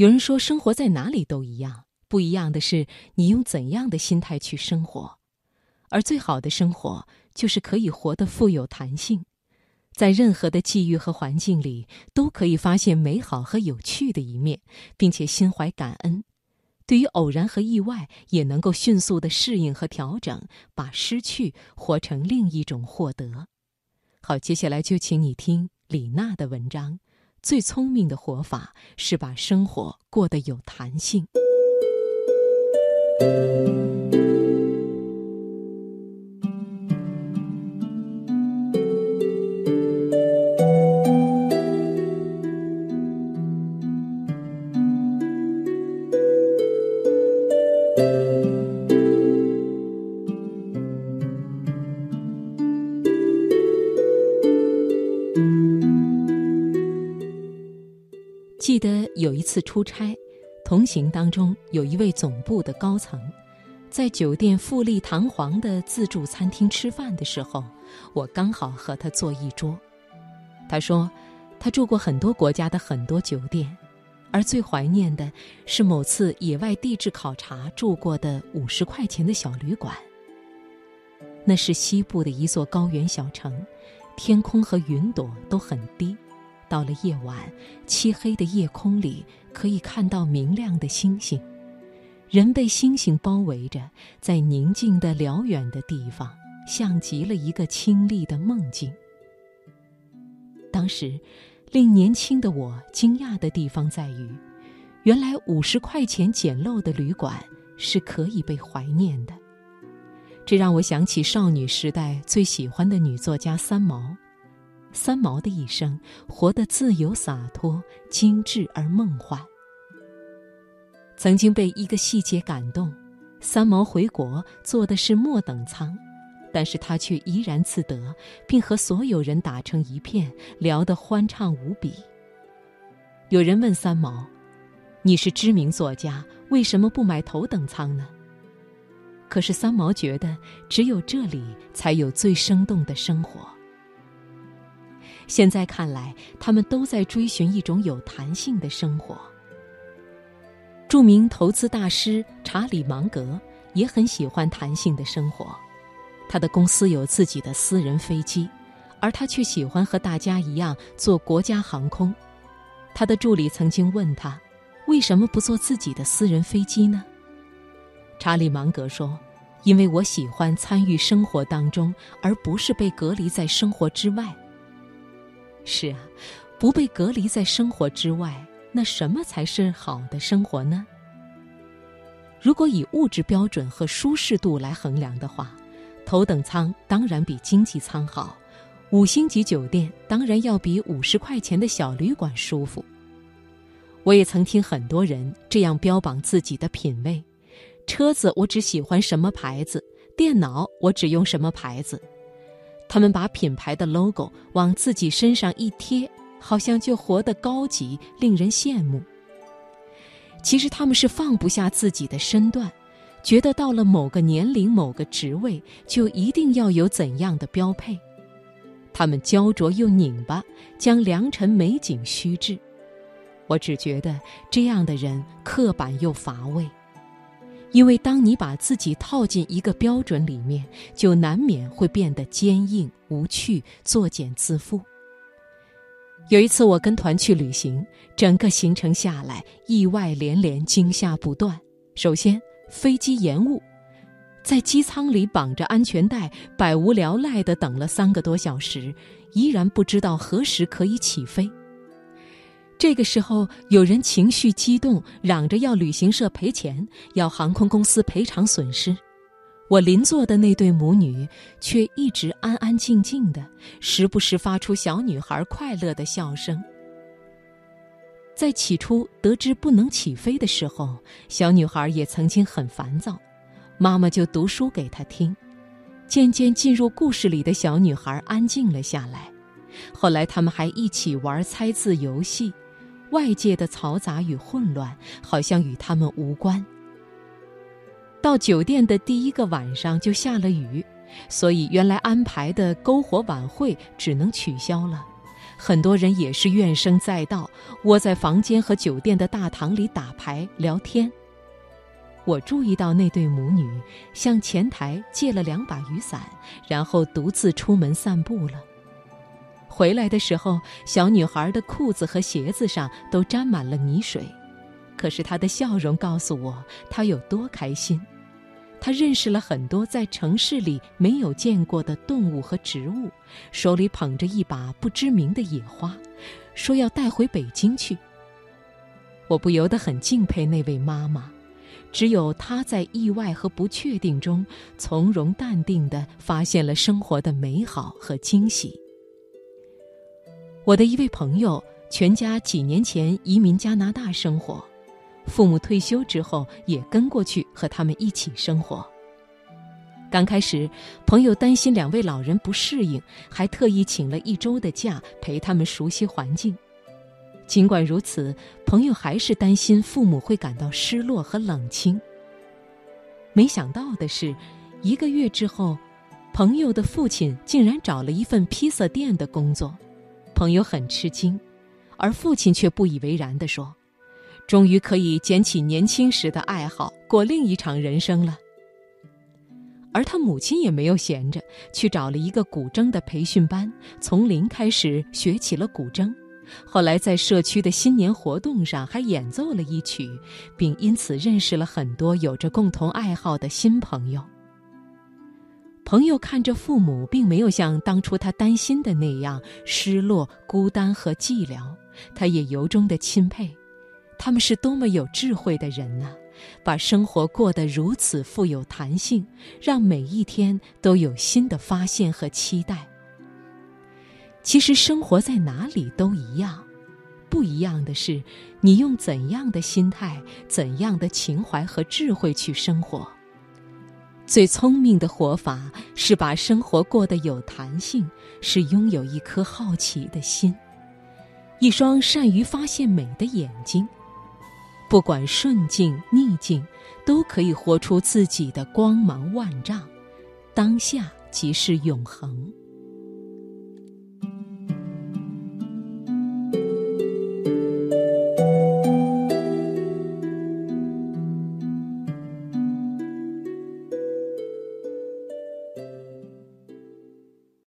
有人说，生活在哪里都一样，不一样的是你用怎样的心态去生活。而最好的生活，就是可以活得富有弹性，在任何的际遇和环境里，都可以发现美好和有趣的一面，并且心怀感恩。对于偶然和意外，也能够迅速的适应和调整，把失去活成另一种获得。好，接下来就请你听李娜的文章。最聪明的活法是把生活过得有弹性。记得有一次出差，同行当中有一位总部的高层，在酒店富丽堂皇的自助餐厅吃饭的时候，我刚好和他坐一桌。他说，他住过很多国家的很多酒店，而最怀念的是某次野外地质考察住过的五十块钱的小旅馆。那是西部的一座高原小城，天空和云朵都很低。到了夜晚，漆黑的夜空里可以看到明亮的星星，人被星星包围着，在宁静的辽远的地方，像极了一个清丽的梦境。当时，令年轻的我惊讶的地方在于，原来五十块钱简陋的旅馆是可以被怀念的。这让我想起少女时代最喜欢的女作家三毛。三毛的一生活得自由洒脱、精致而梦幻。曾经被一个细节感动，三毛回国坐的是末等舱，但是他却怡然自得，并和所有人打成一片，聊得欢畅无比。有人问三毛：“你是知名作家，为什么不买头等舱呢？”可是三毛觉得，只有这里才有最生动的生活。现在看来，他们都在追寻一种有弹性的生活。著名投资大师查理芒格也很喜欢弹性的生活，他的公司有自己的私人飞机，而他却喜欢和大家一样坐国家航空。他的助理曾经问他：“为什么不坐自己的私人飞机呢？”查理芒格说：“因为我喜欢参与生活当中，而不是被隔离在生活之外。”是啊，不被隔离在生活之外，那什么才是好的生活呢？如果以物质标准和舒适度来衡量的话，头等舱当然比经济舱好，五星级酒店当然要比五十块钱的小旅馆舒服。我也曾听很多人这样标榜自己的品味：车子我只喜欢什么牌子，电脑我只用什么牌子。他们把品牌的 logo 往自己身上一贴，好像就活得高级，令人羡慕。其实他们是放不下自己的身段，觉得到了某个年龄、某个职位，就一定要有怎样的标配。他们焦灼又拧巴，将良辰美景虚掷。我只觉得这样的人刻板又乏味。因为当你把自己套进一个标准里面，就难免会变得坚硬无趣、作茧自缚。有一次我跟团去旅行，整个行程下来，意外连连，惊吓不断。首先，飞机延误，在机舱里绑着安全带，百无聊赖地等了三个多小时，依然不知道何时可以起飞。这个时候，有人情绪激动，嚷着要旅行社赔钱，要航空公司赔偿损失。我邻座的那对母女却一直安安静静的，时不时发出小女孩快乐的笑声。在起初得知不能起飞的时候，小女孩也曾经很烦躁，妈妈就读书给她听。渐渐进入故事里的小女孩安静了下来，后来他们还一起玩猜字游戏。外界的嘈杂与混乱好像与他们无关。到酒店的第一个晚上就下了雨，所以原来安排的篝火晚会只能取消了。很多人也是怨声载道，窝在房间和酒店的大堂里打牌聊天。我注意到那对母女向前台借了两把雨伞，然后独自出门散步了。回来的时候，小女孩的裤子和鞋子上都沾满了泥水，可是她的笑容告诉我她有多开心。她认识了很多在城市里没有见过的动物和植物，手里捧着一把不知名的野花，说要带回北京去。我不由得很敬佩那位妈妈。只有她在意外和不确定中从容淡定地发现了生活的美好和惊喜。我的一位朋友，全家几年前移民加拿大生活，父母退休之后也跟过去和他们一起生活。刚开始，朋友担心两位老人不适应，还特意请了一周的假陪他们熟悉环境。尽管如此，朋友还是担心父母会感到失落和冷清。没想到的是，一个月之后，朋友的父亲竟然找了一份披萨店的工作。朋友很吃惊，而父亲却不以为然地说：“终于可以捡起年轻时的爱好，过另一场人生了。”而他母亲也没有闲着，去找了一个古筝的培训班，从零开始学起了古筝。后来在社区的新年活动上还演奏了一曲，并因此认识了很多有着共同爱好的新朋友。朋友看着父母，并没有像当初他担心的那样失落、孤单和寂寥，他也由衷的钦佩，他们是多么有智慧的人呢！把生活过得如此富有弹性，让每一天都有新的发现和期待。其实生活在哪里都一样，不一样的是，你用怎样的心态、怎样的情怀和智慧去生活。最聪明的活法是把生活过得有弹性，是拥有一颗好奇的心，一双善于发现美的眼睛。不管顺境逆境，都可以活出自己的光芒万丈。当下即是永恒。